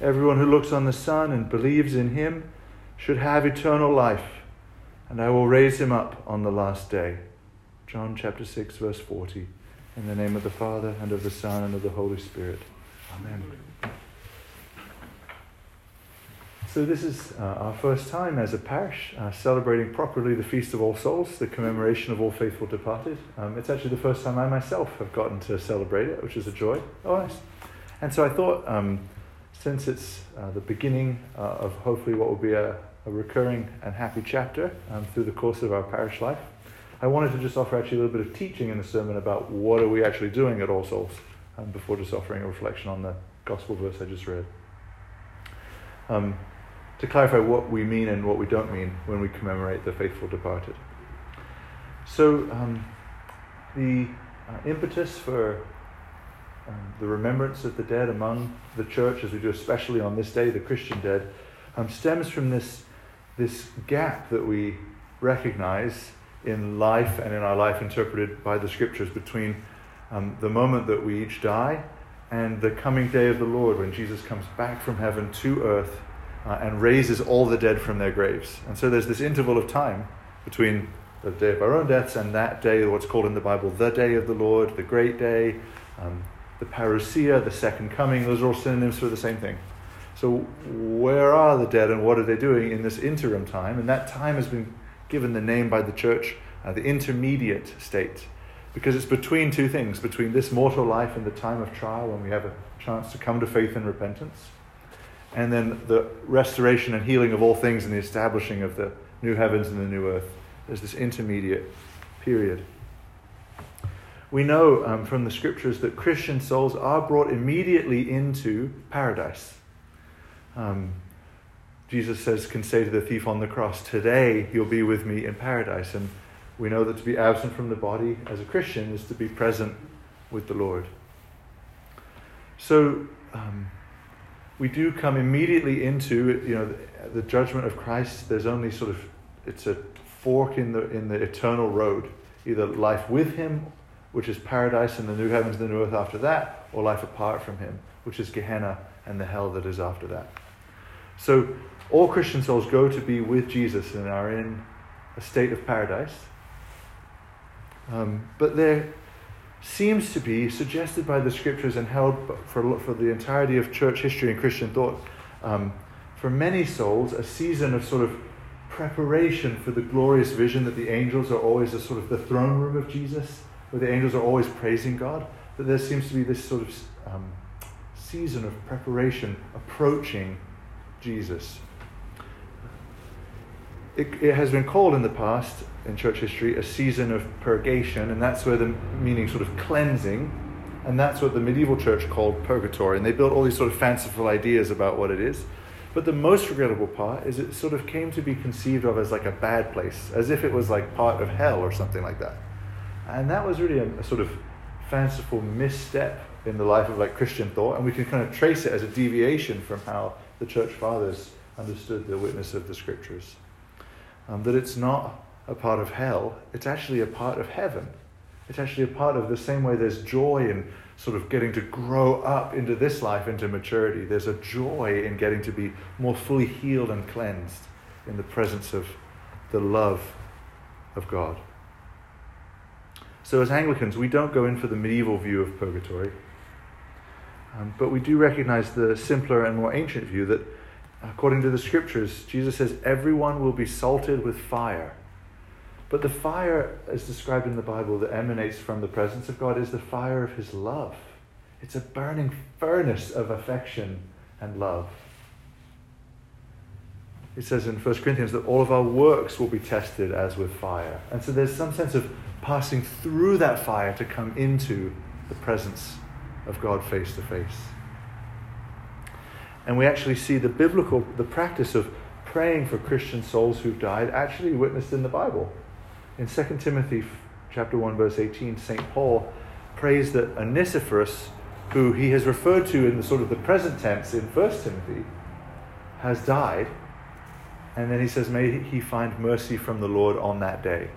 Everyone who looks on the Son and believes in him should have eternal life, and I will raise him up on the last day. John chapter 6, verse 40. In the name of the Father, and of the Son, and of the Holy Spirit. Amen. So, this is uh, our first time as a parish uh, celebrating properly the Feast of All Souls, the commemoration of all faithful departed. Um, it's actually the first time I myself have gotten to celebrate it, which is a joy. Oh, nice. And so I thought, um, since it's uh, the beginning uh, of hopefully what will be a, a recurring and happy chapter um, through the course of our parish life, I wanted to just offer actually a little bit of teaching in the sermon about what are we actually doing at All Souls um, before just offering a reflection on the gospel verse I just read. Um, to clarify what we mean and what we don't mean when we commemorate the faithful departed. So, um, the uh, impetus for um, the remembrance of the dead among the church, as we do especially on this day, the Christian dead, um, stems from this, this gap that we recognize in life and in our life interpreted by the scriptures between um, the moment that we each die and the coming day of the Lord when Jesus comes back from heaven to earth uh, and raises all the dead from their graves. And so there's this interval of time between the day of our own deaths and that day, what's called in the Bible the day of the Lord, the great day, um, the parousia, the second coming. Those are all synonyms for the same thing. So, where are the dead and what are they doing in this interim time? And that time has been given the name by the church, uh, the intermediate state, because it's between two things between this mortal life and the time of trial when we have a chance to come to faith and repentance and then the restoration and healing of all things and the establishing of the new heavens and the new earth. There's this intermediate period. We know um, from the scriptures that Christian souls are brought immediately into paradise. Um, Jesus says, can say to the thief on the cross, Today you'll be with me in paradise. And we know that to be absent from the body as a Christian is to be present with the Lord. So, um, we do come immediately into you know the, the, judgment of Christ. There's only sort of it's a fork in the in the eternal road, either life with Him, which is paradise and the new heavens and the new earth after that, or life apart from Him, which is Gehenna and the hell that is after that. So all Christian souls go to be with Jesus and are in a state of paradise. Um, but they're seems to be suggested by the scriptures and held for, for the entirety of church history and Christian thought. Um, for many souls, a season of sort of preparation for the glorious vision that the angels are always a sort of the throne room of Jesus, where the angels are always praising God. That there seems to be this sort of um, season of preparation approaching Jesus. It, it has been called in the past in church history a season of purgation, and that's where the meaning sort of cleansing, and that's what the medieval church called purgatory. And they built all these sort of fanciful ideas about what it is. But the most regrettable part is it sort of came to be conceived of as like a bad place, as if it was like part of hell or something like that. And that was really a, a sort of fanciful misstep in the life of like Christian thought, and we can kind of trace it as a deviation from how the church fathers understood the witness of the scriptures. Um, that it's not a part of hell, it's actually a part of heaven. It's actually a part of the same way there's joy in sort of getting to grow up into this life, into maturity. There's a joy in getting to be more fully healed and cleansed in the presence of the love of God. So, as Anglicans, we don't go in for the medieval view of purgatory, um, but we do recognize the simpler and more ancient view that, according to the scriptures, Jesus says, everyone will be salted with fire. But the fire, as described in the Bible, that emanates from the presence of God is the fire of His love. It's a burning furnace of affection and love. It says in 1 Corinthians that all of our works will be tested as with fire. And so there's some sense of passing through that fire to come into the presence of God face to face. And we actually see the biblical, the practice of praying for Christian souls who've died actually witnessed in the Bible. In 2 Timothy chapter 1 verse 18, St. Paul prays that Onesiphorus, who he has referred to in the sort of the present tense in 1 Timothy, has died. And then he says, May he find mercy from the Lord on that day.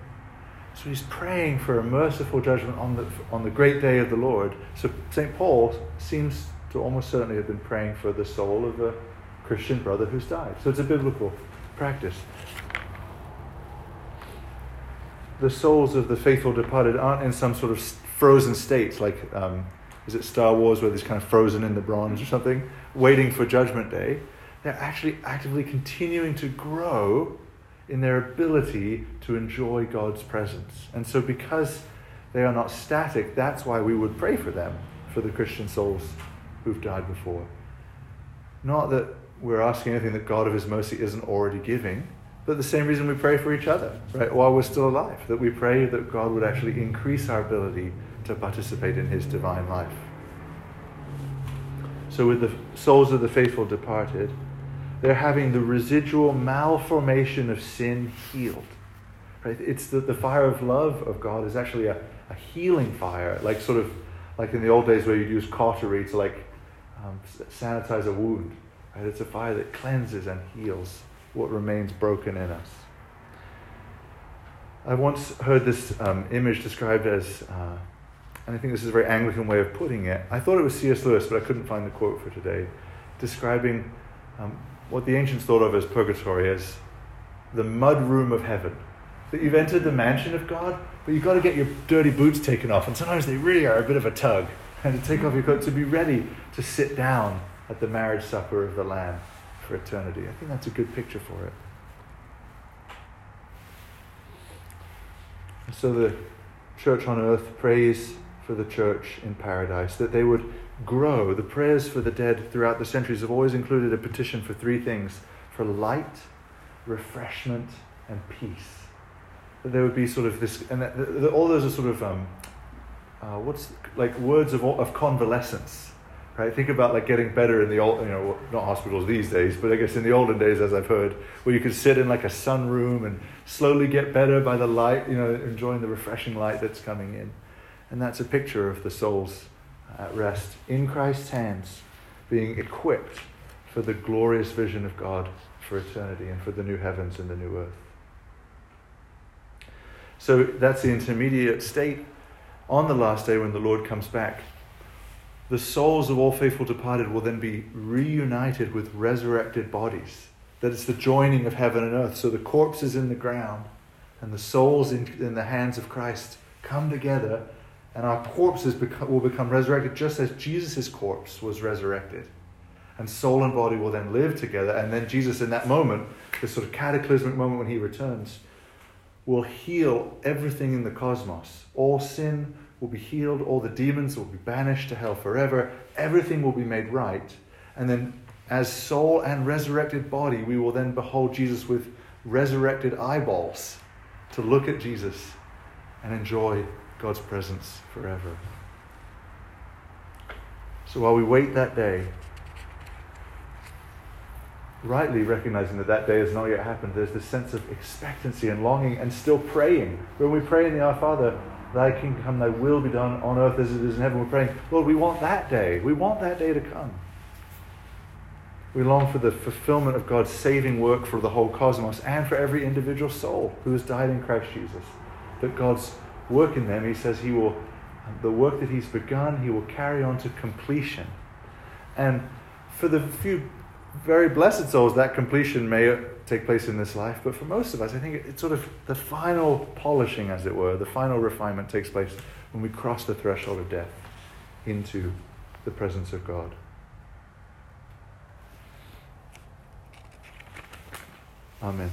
So he's praying for a merciful judgment on the, on the great day of the Lord. So St. Paul seems to almost certainly have been praying for the soul of a Christian brother who's died. So it's a biblical practice. The souls of the faithful departed aren't in some sort of frozen states like, um, is it Star Wars where they're kind of frozen in the bronze or something, waiting for Judgment Day. They're actually actively continuing to grow in their ability to enjoy God's presence. And so, because they are not static, that's why we would pray for them, for the Christian souls who've died before. Not that we're asking anything that God of His mercy isn't already giving, but the same reason we pray for each other, right, while we're still alive, that we pray that God would actually increase our ability to participate in His divine life. So, with the souls of the faithful departed, they're having the residual malformation of sin healed. Right? It's the, the fire of love of God is actually a, a healing fire, like sort of like in the old days where you'd use cautery to like um, sanitize a wound. Right? It's a fire that cleanses and heals what remains broken in us. I once heard this um, image described as, uh, and I think this is a very Anglican way of putting it. I thought it was C.S. Lewis, but I couldn't find the quote for today, describing um, what the ancients thought of as purgatory, as the mud room of heaven. That you've entered the mansion of God, but you've got to get your dirty boots taken off, and sometimes they really are a bit of a tug. And to take off your coat to be ready to sit down at the marriage supper of the Lamb for eternity. I think that's a good picture for it. So the church on earth prays for the church in paradise, that they would grow. The prayers for the dead throughout the centuries have always included a petition for three things for light, refreshment, and peace. That there would be sort of this, and that, that, all those are sort of, um, uh, what's like words of, of convalescence. Right? Think about like getting better in the old, you know, not hospitals these days, but I guess in the olden days, as I've heard, where you could sit in like a sunroom and slowly get better by the light, you know, enjoying the refreshing light that's coming in. And that's a picture of the soul's at rest in Christ's hands, being equipped for the glorious vision of God for eternity and for the new heavens and the new earth. So that's the intermediate state on the last day when the Lord comes back. The souls of all faithful departed will then be reunited with resurrected bodies. That it's the joining of heaven and earth. So the corpses in the ground and the souls in, in the hands of Christ come together and our corpses will become resurrected just as Jesus' corpse was resurrected. And soul and body will then live together. And then Jesus, in that moment, this sort of cataclysmic moment when he returns, will heal everything in the cosmos. All sin will be healed, all the demons will be banished to hell forever, everything will be made right. And then, as soul and resurrected body, we will then behold Jesus with resurrected eyeballs to look at Jesus and enjoy God's presence forever. So while we wait that day, rightly recognizing that that day has not yet happened, there's this sense of expectancy and longing and still praying. When we pray in the Our Father, Thy kingdom come, Thy will be done on earth as it is in heaven, we're praying, Lord, we want that day. We want that day to come. We long for the fulfillment of God's saving work for the whole cosmos and for every individual soul who has died in Christ Jesus. That God's work in them, he says he will, the work that he's begun, he will carry on to completion. And for the few very blessed souls, that completion may take place in this life, but for most of us, I think it's sort of the final polishing, as it were, the final refinement takes place when we cross the threshold of death into the presence of God. Amen.